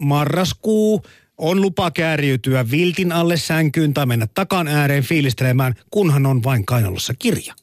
marraskuu, on lupa kääriytyä viltin alle sänkyyn tai mennä takan ääreen fiilistelemään, kunhan on vain kainalossa kirja.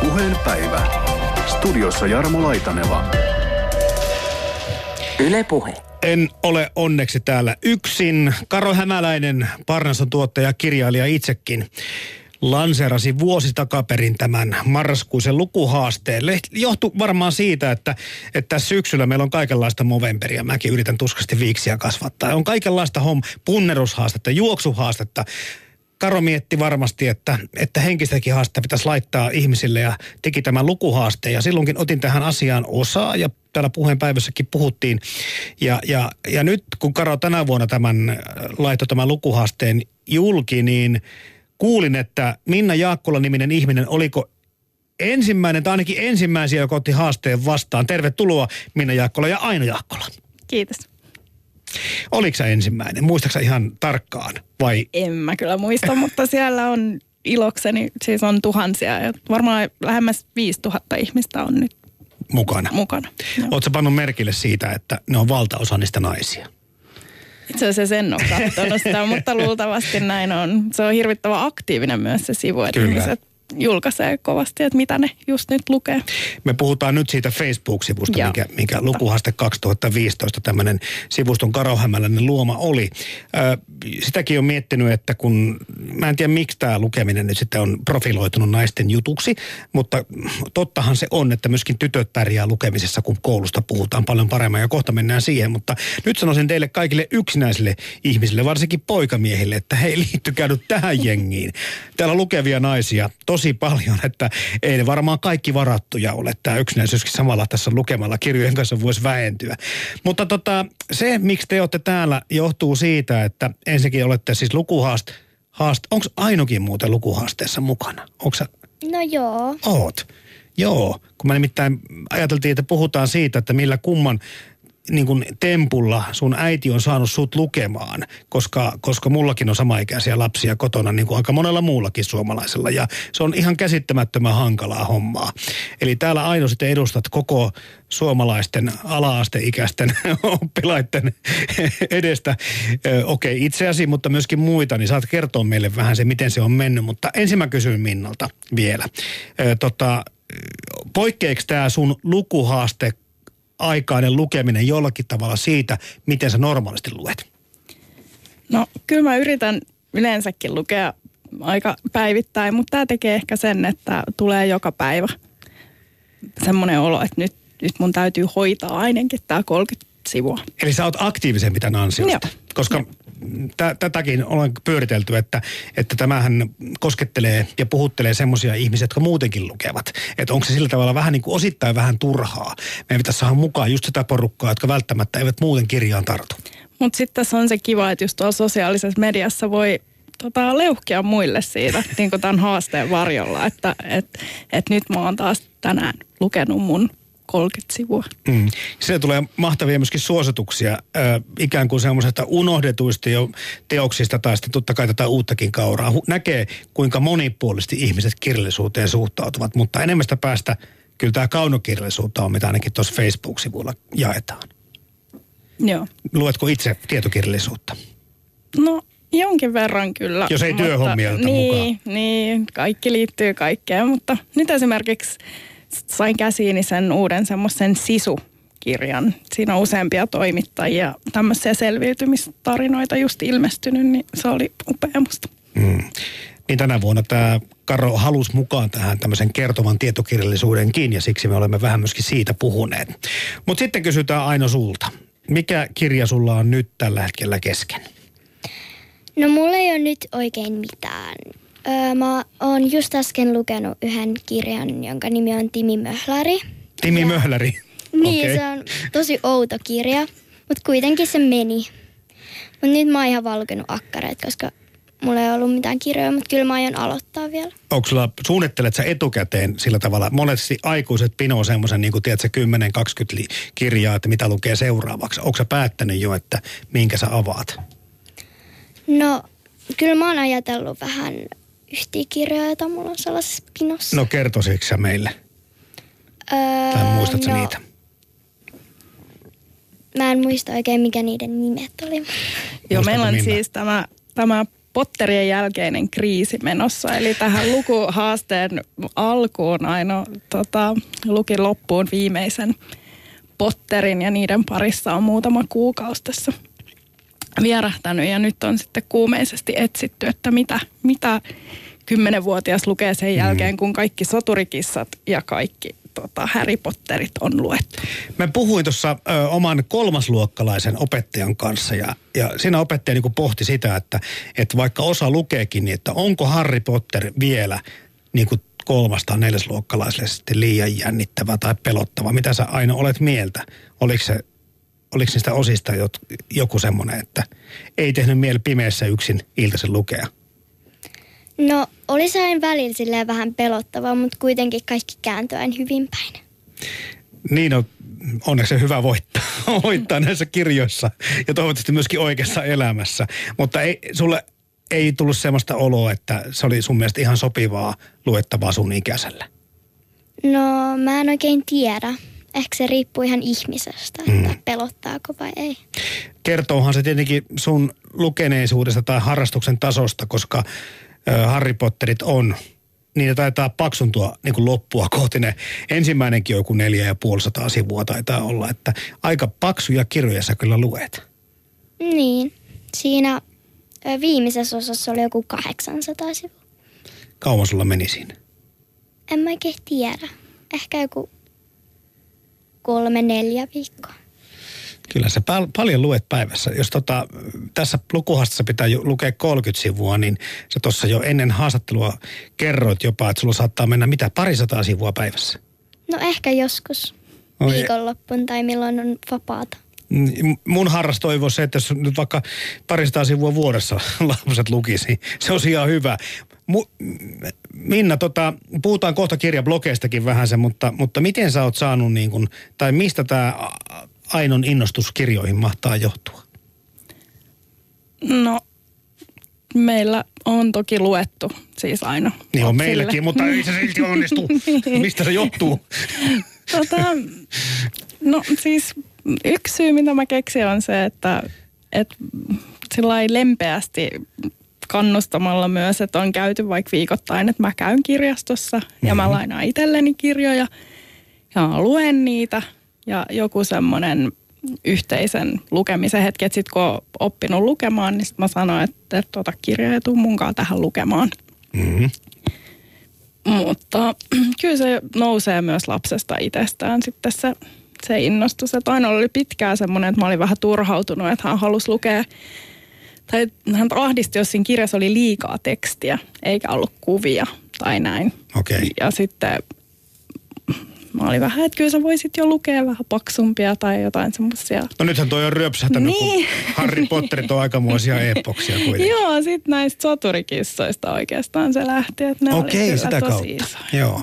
Puheenpäivä. Studiossa Jarmo Laitaneva. Yle Puhe. En ole onneksi täällä yksin. Karo Hämäläinen, Parnason tuottaja, kirjailija itsekin, lanseerasi vuosi takaperin tämän marraskuisen lukuhaasteen. Johtuu varmaan siitä, että, että syksyllä meillä on kaikenlaista Movemberia. Mäkin yritän tuskasti viiksiä kasvattaa. On kaikenlaista hom, punnerushaastetta, juoksuhaastetta. Karo mietti varmasti, että, että henkistäkin haastetta pitäisi laittaa ihmisille ja teki tämän lukuhaasteen. Ja silloinkin otin tähän asiaan osaa ja täällä puheenpäivässäkin puhuttiin. Ja, ja, ja nyt kun Karo tänä vuonna tämän äh, laittoi tämän lukuhaasteen julki, niin kuulin, että Minna Jaakkola-niminen ihminen oliko ensimmäinen tai ainakin ensimmäisiä, joka otti haasteen vastaan. Tervetuloa Minna Jaakkola ja Aino Jaakkola. Kiitos. Oliko sä ensimmäinen? Muistaaksä ihan tarkkaan vai? En mä kyllä muista, mutta siellä on ilokseni, siis on tuhansia ja varmaan lähemmäs 5000 ihmistä on nyt mukana. mukana. Oletko pannut merkille siitä, että ne on valtaosa niistä naisia? Itse asiassa en ole katsonut sitä, mutta luultavasti näin on. Se on hirvittävän aktiivinen myös se sivu, että Kyllä. ihmiset julkaisee kovasti, että mitä ne just nyt lukee. Me puhutaan nyt siitä Facebook-sivusta, Joo. mikä, mikä lukuhaste 2015 tämmöinen sivuston Karohämäläinen luoma oli. Ö, sitäkin on miettinyt, että kun, mä en tiedä miksi tämä lukeminen nyt sitten on profiloitunut naisten jutuksi, mutta tottahan se on, että myöskin tytöt pärjää lukemisessa, kun koulusta puhutaan paljon paremmin ja kohta mennään siihen, mutta nyt sanoisin teille kaikille yksinäisille ihmisille, varsinkin poikamiehille, että hei liittykää nyt tähän jengiin. Täällä lukevia naisia tosi paljon, että ei ne varmaan kaikki varattuja ole. Tämä yksinäisyyskin samalla tässä lukemalla kirjojen kanssa voisi vähentyä. Mutta tota, se, miksi te olette täällä, johtuu siitä, että ensinnäkin olette siis lukuhaast, haast, onko Ainokin muuten lukuhaasteessa mukana? Onko No joo. oot? Joo, kun mä nimittäin ajateltiin, että puhutaan siitä, että millä kumman niin kuin tempulla sun äiti on saanut sut lukemaan, koska, koska mullakin on samaikäisiä lapsia kotona, niin kuin aika monella muullakin suomalaisella. Ja se on ihan käsittämättömän hankalaa hommaa. Eli täällä Aino sitten edustat koko suomalaisten ala-asteikäisten oppilaiden edestä. Okei, okay, itseäsi, mutta myöskin muita, niin saat kertoa meille vähän se, miten se on mennyt. Mutta ensin mä kysyn Minnalta vielä. Tota, poikkeeko tämä sun lukuhaaste aikainen lukeminen jollakin tavalla siitä, miten sä normaalisti luet? No kyllä mä yritän yleensäkin lukea aika päivittäin, mutta tämä tekee ehkä sen, että tulee joka päivä semmoinen olo, että nyt, nyt mun täytyy hoitaa ainakin tämä 30 sivua. Eli sä oot aktiivisempi tämän ansiosta. Joo. Koska tä- tätäkin olen pyöritelty, että, että tämähän koskettelee ja puhuttelee semmoisia ihmisiä, jotka muutenkin lukevat. Että onko se sillä tavalla vähän niin kuin osittain vähän turhaa. Meidän pitäisi saada mukaan just sitä porukkaa, jotka välttämättä eivät muuten kirjaan tartu. Mutta sitten tässä on se kiva, että just tuolla sosiaalisessa mediassa voi tota, leuhkia muille siitä niin tämän haasteen varjolla, että et, et nyt mä oon taas tänään lukenut mun 30 sivua. Mm. Siellä tulee mahtavia myöskin suosituksia äh, ikään kuin semmoisesta unohdetuista jo teoksista tai sitten totta kai tätä uuttakin kauraa. Hu- näkee, kuinka monipuolisesti ihmiset kirjallisuuteen suhtautuvat, mutta enemmästä päästä kyllä tämä kaunokirjallisuutta on, mitä ainakin tuossa Facebook-sivuilla jaetaan. Joo. Luetko itse tietokirjallisuutta? No jonkin verran kyllä. Jos ei työhommia ota niin, mukaan. Niin, kaikki liittyy kaikkeen, mutta nyt esimerkiksi sain käsiini sen uuden semmoisen sisukirjan. Siinä on useampia toimittajia, tämmöisiä selviytymistarinoita just ilmestynyt, niin se oli upea musta. Mm. Niin tänä vuonna tämä Karo halusi mukaan tähän tämmöisen kertovan tietokirjallisuudenkin ja siksi me olemme vähän myöskin siitä puhuneet. Mutta sitten kysytään Aino sulta. Mikä kirja sulla on nyt tällä hetkellä kesken? No mulla ei ole nyt oikein mitään. Öö, mä oon just äsken lukenut yhden kirjan, jonka nimi on Timi Möhläri. Timi Möhläri. Niin, Okei. se on tosi outo kirja, mutta kuitenkin se meni. Mutta nyt mä oon ihan vaan lukenut akkareet, koska mulla ei ollut mitään kirjoja, mutta kyllä mä aion aloittaa vielä. Onko sulla, suunnittelet sä etukäteen sillä tavalla, monesti aikuiset pinoo semmoisen niin kuin tiedätkö, 10-20 li- kirjaa, että mitä lukee seuraavaksi. Onko sä päättänyt jo, että minkä sä avaat? No, kyllä mä oon ajatellut vähän yhtiä kirjoja, joita mulla on sellaisessa pinossa. No kertoisitko sä meille? Öö, Tai muistatko no, niitä? Mä en muista oikein, mikä niiden nimet oli. Joo, meillä on Minna? siis tämä, tämä Potterien jälkeinen kriisi menossa. Eli tähän lukuhaasteen alkuun aina tota, luki loppuun viimeisen Potterin ja niiden parissa on muutama kuukausi tässä vierähtänyt ja nyt on sitten kuumeisesti etsitty, että mitä, mitä kymmenenvuotias lukee sen jälkeen, kun kaikki soturikissat ja kaikki tota, Harry Potterit on luettu. Mä puhuin tuossa oman kolmasluokkalaisen opettajan kanssa ja, ja siinä opettaja niin pohti sitä, että, että vaikka osa lukeekin, niin että onko Harry Potter vielä niin kuin kolmas- tai neljäsluokkalaiselle sitten liian jännittävä tai pelottava. Mitä sä aina olet mieltä? Oliko se oliko niistä osista jot- joku semmoinen, että ei tehnyt mieli pimeässä yksin iltaisen lukea? No, oli se aina välillä silleen vähän pelottavaa, mutta kuitenkin kaikki kääntyi aina hyvin päin. Niin on, onneksi se hyvä voittaa, voittaa näissä kirjoissa ja toivottavasti myöskin oikeassa elämässä. Mutta ei, sulle ei tullut semmoista oloa, että se oli sun mielestä ihan sopivaa luettavaa sun ikäiselle. No, mä en oikein tiedä. Ehkä se riippuu ihan ihmisestä, että Mm. pelottaako vai ei. Kertoohan se tietenkin sun lukeneisuudesta tai harrastuksen tasosta, koska Harry Potterit on, niitä taitaa paksuntua niin kuin loppua kohti. Ne ensimmäinenkin on joku neljä ja puoli sataa sivua taitaa olla, että aika paksuja kirjoja sä kyllä luet. Niin, siinä viimeisessä osassa oli joku 800 sivua. Kauan sulla meni siinä? En mä oikein tiedä. Ehkä joku kolme, neljä viikkoa. Kyllä sä pal- paljon luet päivässä. Jos tota, tässä lukuhastassa pitää ju- lukea 30 sivua, niin sä tuossa jo ennen haastattelua kerroit jopa, että sulla saattaa mennä mitä, parisataa sivua päivässä. No ehkä joskus Oi. viikonloppuun tai milloin on vapaata. Mun harras toivo se, että jos nyt vaikka parisataa sivua vuodessa lapset lukisi, se olisi ihan hyvä. Mu- Minna, tota, puhutaan kohta kirjablogeistakin vähän se, mutta, mutta miten sä oot saanut niin kun, tai mistä tämä Ainon innostus kirjoihin mahtaa johtua? No, meillä on toki luettu siis aina. Niin on meilläkin, mutta ei se silti onnistu. Mistä se johtuu? Tota, no siis yksi syy, mitä mä keksin on se, että, että sillä lempeästi kannustamalla myös, että on käyty vaikka viikoittain, että mä käyn kirjastossa ja mä lainaan itselleni kirjoja ja mä luen niitä ja joku semmoinen yhteisen lukemisen hetki, että sitten kun on oppinut lukemaan, niin sit mä sanoin, että, että ota kirja ja tuu munkaan tähän lukemaan. Mm-hmm. Mutta kyllä se nousee myös lapsesta itsestään sitten se, se innostus. Että aina oli pitkään semmoinen, että mä olin vähän turhautunut, että hän halusi lukea. Tai hän ahdisti, jos siinä kirjassa oli liikaa tekstiä, eikä ollut kuvia tai näin. Okei. Okay. Ja sitten mä olin vähän, että kyllä sä voisit jo lukea vähän paksumpia tai jotain semmoisia. No nythän toi on ryöpsähtänyt, niin. Niin. kun Harry Potterit on aikamoisia epoksia kuitenkin. Joo, sitten näistä soturikissoista oikeastaan se lähti, että ne Okei, oli kyllä sitä tosi kautta. Joo.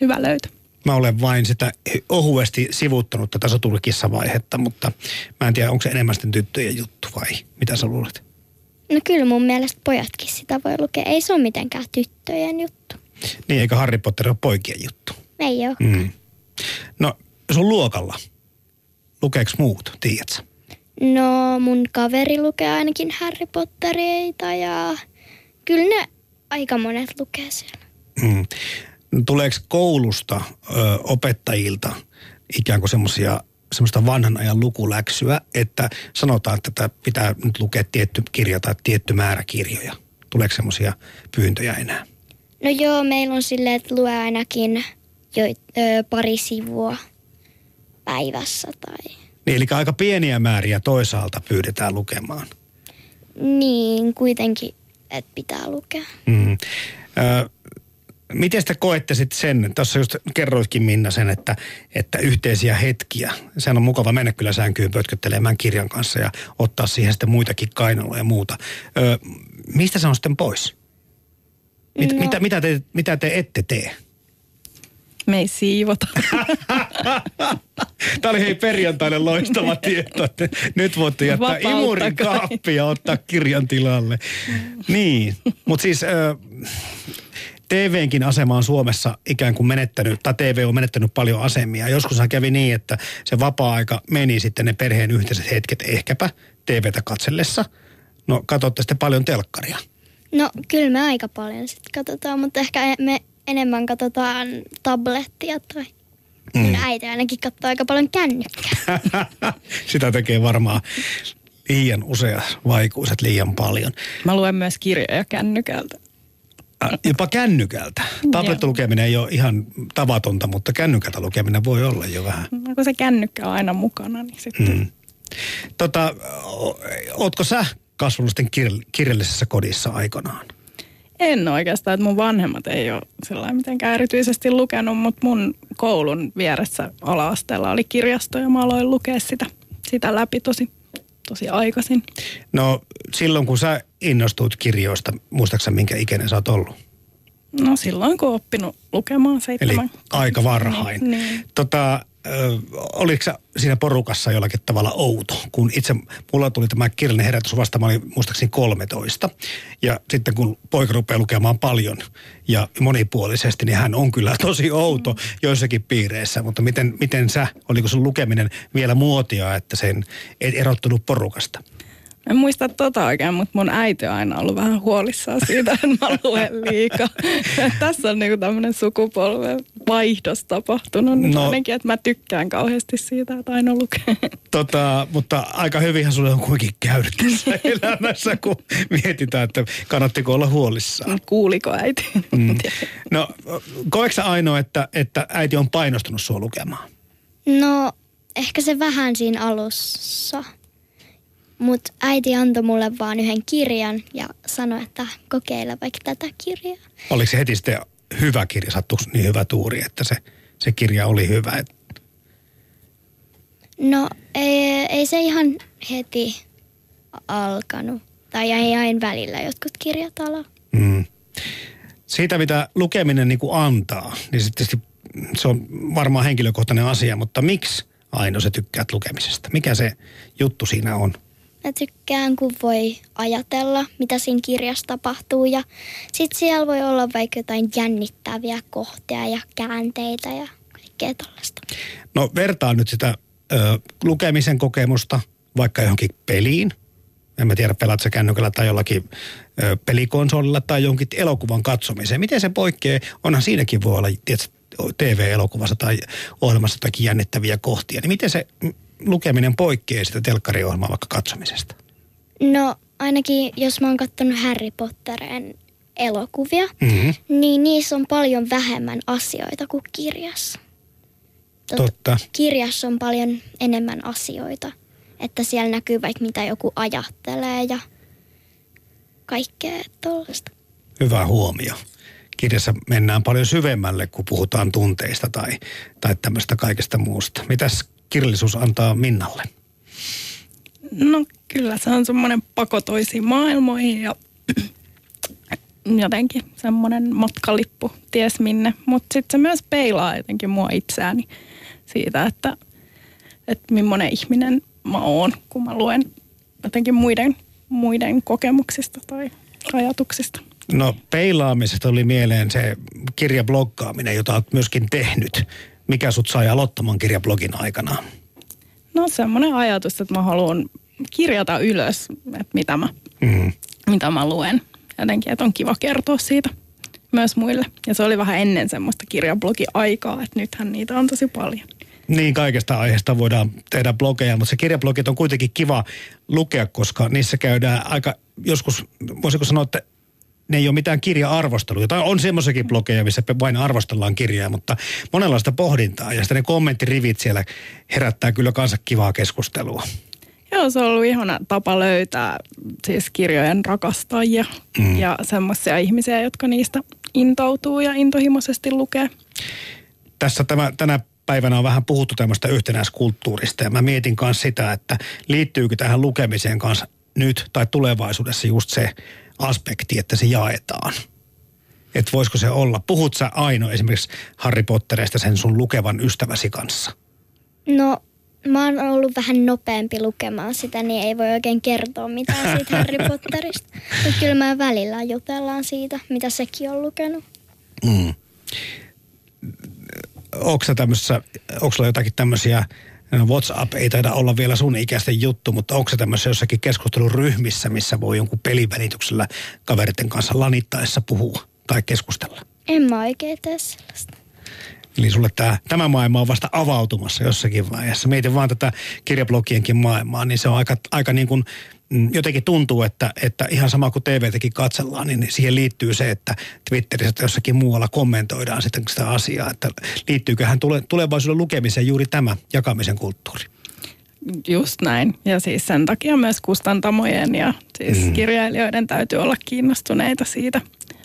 Hyvä löytö. Mä olen vain sitä ohuesti sivuttanut tätä soturikissa-vaihetta, mutta mä en tiedä, onko se enemmän sitten tyttöjen juttu vai mitä sä luulet? No kyllä mun mielestä pojatkin sitä voi lukea. Ei se ole mitenkään tyttöjen juttu. Niin, eikä Harry Potter ole poikien juttu. Ei ole. Mm. No, sun luokalla, lukeeks muut, tiedätkö? No mun kaveri lukee ainakin Harry Pottereita ja kyllä ne aika monet lukee siellä. Mm. Tuleeko koulusta ö, opettajilta ikään kuin semmoisia semmoista vanhan ajan lukuläksyä, että sanotaan, että tätä pitää nyt lukea tietty kirja tai tietty määrä kirjoja. Tuleeko semmoisia pyyntöjä enää? No joo, meillä on silleen, että lue ainakin jo, ö, pari sivua päivässä tai Niin, eli aika pieniä määriä toisaalta pyydetään lukemaan. niin kuitenkin, että pitää lukea. Mm. Ö, miten te koette sitten sen, tuossa just kerroitkin Minna sen, että, että yhteisiä hetkiä, sehän on mukava mennä kyllä sänkyyn pötköttelemään kirjan kanssa ja ottaa siihen sitten muitakin kainaloja ja muuta. Ö, mistä se on sitten pois? Mit, No. mitä, mitä, te, mitä te ette tee? Me ei siivota. Tämä oli hei perjantaille loistava tieto, että nyt voitte jättää Vapauttakaa. imurin kaappi ja ottaa kirjan tilalle. Niin, mutta siis TVnkin asema on Suomessa ikään kuin menettänyt, tai TV on menettänyt paljon asemia. Joskushan kävi niin, että se vapaa-aika meni sitten ne perheen yhteiset hetket ehkäpä TVtä katsellessa. No katsotte sitten paljon telkkaria. No kyllä me aika paljon sitten katsotaan, mutta ehkä me enemmän katsotaan tablettia tai mm. mun äiti ainakin katsoo aika paljon kännykkää. Sitä tekee varmaan liian useat vaikuiset liian paljon. Mä luen myös kirjoja kännykältä. Äh, jopa kännykältä. Tabletti lukeminen ei ole ihan tavatonta, mutta kännykältä lukeminen voi olla jo vähän. No, kun se kännykkä on aina mukana, niin sitten... Mm. Tota, ootko sä kasvanut sitten kir- kirjallisessa kodissa aikanaan? En oikeastaan, että mun vanhemmat ei ole sellainen mitenkään erityisesti lukenut, mutta mun koulun vieressä ala-asteella oli kirjasto ja mä aloin lukea sitä, sitä läpi tosi, tosi aikaisin. No silloin kun sä innostuit kirjoista, muistaaksä minkä ikäinen sä oot ollut? No silloin kun oppinut lukemaan seitsemän. Eli aika varhain. Niin, niin. Tota, ö, oliko sä siinä porukassa jollakin tavalla outo? Kun itse, mulla tuli tämä kirjallinen herätys vasta, mä olin muistaakseni 13. Ja sitten kun poika rupeaa lukemaan paljon ja monipuolisesti, niin hän on kyllä tosi outo mm. joissakin piireissä. Mutta miten, miten sä, oliko sun lukeminen vielä muotia, että sen et erottunut porukasta? En muista tota oikein, mutta mun äiti on aina ollut vähän huolissaan siitä, että mä luen liikaa. Tässä on niinku tämmöinen sukupolven vaihdos tapahtunut. No, ainakin, että mä tykkään kauheasti siitä, että aina lukee. Tota, mutta aika hyvinhän sulle on kuitenkin käynyt tässä elämässä, kun mietitään, että kannattiko olla huolissaan. Kuuliko äiti? Mm. No, koetko ainoa, että, että äiti on painostunut sua lukemaan? No, ehkä se vähän siinä alussa. Mutta äiti antoi mulle vaan yhden kirjan ja sanoi, että kokeile vaikka tätä kirjaa. Oliko se heti sitten hyvä kirja, sattuiko niin hyvä tuuri, että se, se kirja oli hyvä? No ei, ei se ihan heti alkanut. Tai jäi aina välillä jotkut kirjat ala. Mm. Siitä, mitä lukeminen niin kuin antaa, niin sitten se on varmaan henkilökohtainen asia, mutta miksi Aino sä tykkäät lukemisesta? Mikä se juttu siinä on? Mä tykkään, kun voi ajatella, mitä siinä kirjassa tapahtuu. Ja sitten siellä voi olla vaikka jotain jännittäviä kohtia ja käänteitä ja kaikkea tällaista. No vertaan nyt sitä ö, lukemisen kokemusta vaikka johonkin peliin. En mä tiedä, pelaat sä kännykällä tai jollakin ö, pelikonsolilla tai jonkin elokuvan katsomiseen. Miten se poikkeaa? Onhan siinäkin voi olla tietysti, TV-elokuvassa tai ohjelmassa jotakin jännittäviä kohtia. Niin miten se lukeminen poikkeaa sitä telkkariohjelmaa vaikka katsomisesta? No ainakin jos mä oon katsonut Harry Potterin elokuvia, mm-hmm. niin niissä on paljon vähemmän asioita kuin kirjassa. Tot, Totta. Kirjassa on paljon enemmän asioita, että siellä näkyy vaikka mitä joku ajattelee ja kaikkea tuollaista. Hyvä huomio. Kirjassa mennään paljon syvemmälle, kun puhutaan tunteista tai, tai tämmöistä kaikesta muusta. Mitäs kirjallisuus antaa Minnalle? No kyllä se on semmoinen pako toisiin maailmoihin ja jotenkin semmoinen matkalippu ties minne. Mutta sitten se myös peilaa jotenkin mua itseäni siitä, että, että millainen ihminen mä oon, kun mä luen jotenkin muiden, muiden kokemuksista tai ajatuksista. No peilaamisesta oli mieleen se kirjabloggaaminen, jota olet myöskin tehnyt. Mikä sut sai aloittamaan kirjablogin aikana? No semmoinen ajatus, että mä haluan kirjata ylös, että mitä mä, mm. mitä mä luen. Jotenkin, että on kiva kertoa siitä myös muille. Ja se oli vähän ennen semmoista kirjablogi-aikaa, että nythän niitä on tosi paljon. Niin, kaikesta aiheesta voidaan tehdä blogeja, mutta se kirjablogit on kuitenkin kiva lukea, koska niissä käydään aika, joskus voisiko sanoa, että ne ei ole mitään kirja-arvosteluja. Tai on semmoisiakin blogeja, missä vain arvostellaan kirjaa, mutta monenlaista pohdintaa. Ja sitten ne kommenttirivit siellä herättää kyllä kanssa kivaa keskustelua. Joo, se on ollut ihana tapa löytää siis kirjojen rakastajia mm. ja semmoisia ihmisiä, jotka niistä intoutuu ja intohimoisesti lukee. Tässä tämä, tänä päivänä on vähän puhuttu tämmöistä yhtenäiskulttuurista ja mä mietin myös sitä, että liittyykö tähän lukemiseen kanssa nyt tai tulevaisuudessa just se aspekti, että se jaetaan. Että voisiko se olla? Puhut sä Aino esimerkiksi Harry Potterista sen sun lukevan ystäväsi kanssa? No mä oon ollut vähän nopeampi lukemaan sitä, niin ei voi oikein kertoa mitään siitä Harry Potterista. Mutta kyllä mä välillä jutellaan siitä, mitä sekin on lukenut. Mm. Onko sulla jotakin tämmöisiä, no WhatsApp ei taida olla vielä sun ikäisten juttu, mutta onko se tämmöisessä jossakin keskusteluryhmissä, missä voi jonkun pelivälityksellä kaveritten kanssa lanittaessa puhua tai keskustella? En mä oikein tee sellaista. Eli sulle tämä, tämä maailma on vasta avautumassa jossakin vaiheessa. Mietin vaan tätä kirjablogienkin maailmaa, niin se on aika, aika niin kuin, jotenkin tuntuu, että, että ihan sama kuin TVtäkin katsellaan, niin siihen liittyy se, että Twitterissä tai jossakin muualla kommentoidaan sitten sitä asiaa, että liittyyköhän tule, tulevaisuuden lukemiseen juuri tämä jakamisen kulttuuri. Just näin. Ja siis sen takia myös kustantamojen ja siis mm. kirjailijoiden täytyy olla kiinnostuneita siitä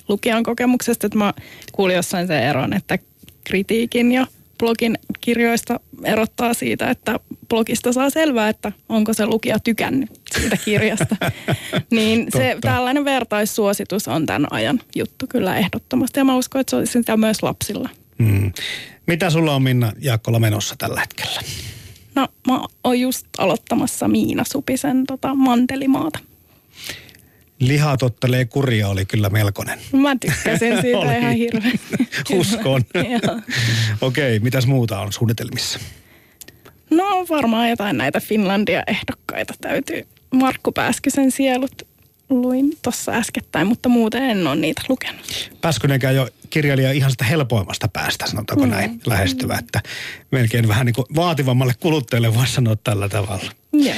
lukijan kokemuksesta. Että mä kuulin jossain sen eron, että kritiikin ja blogin kirjoista erottaa siitä, että blogista saa selvää, että onko se lukija tykännyt siitä kirjasta. niin se tällainen vertaissuositus on tämän ajan juttu kyllä ehdottomasti. Ja mä uskon, että se olisi sitä myös lapsilla. Mm. Mitä sulla on Minna Jaakkola menossa tällä hetkellä? No mä oon just aloittamassa Miina Supisen tota, mantelimaata. Liha tottelee kuria oli kyllä melkoinen. Mä tykkäsin siitä ihan hirveän. Uskon. Okei, okay, mitäs muuta on suunnitelmissa? No varmaan jotain näitä Finlandia-ehdokkaita täytyy. Markku Pääskysen sielut luin tuossa äskettäin, mutta muuten en ole niitä lukenut. Pääskynenkään jo kirjailija ihan sitä helpoimmasta päästä, sanotaanko mm. näin, lähestyvä, että melkein vähän niin kuin vaativammalle kuluttajalle voisi sanoa tällä tavalla. Joo.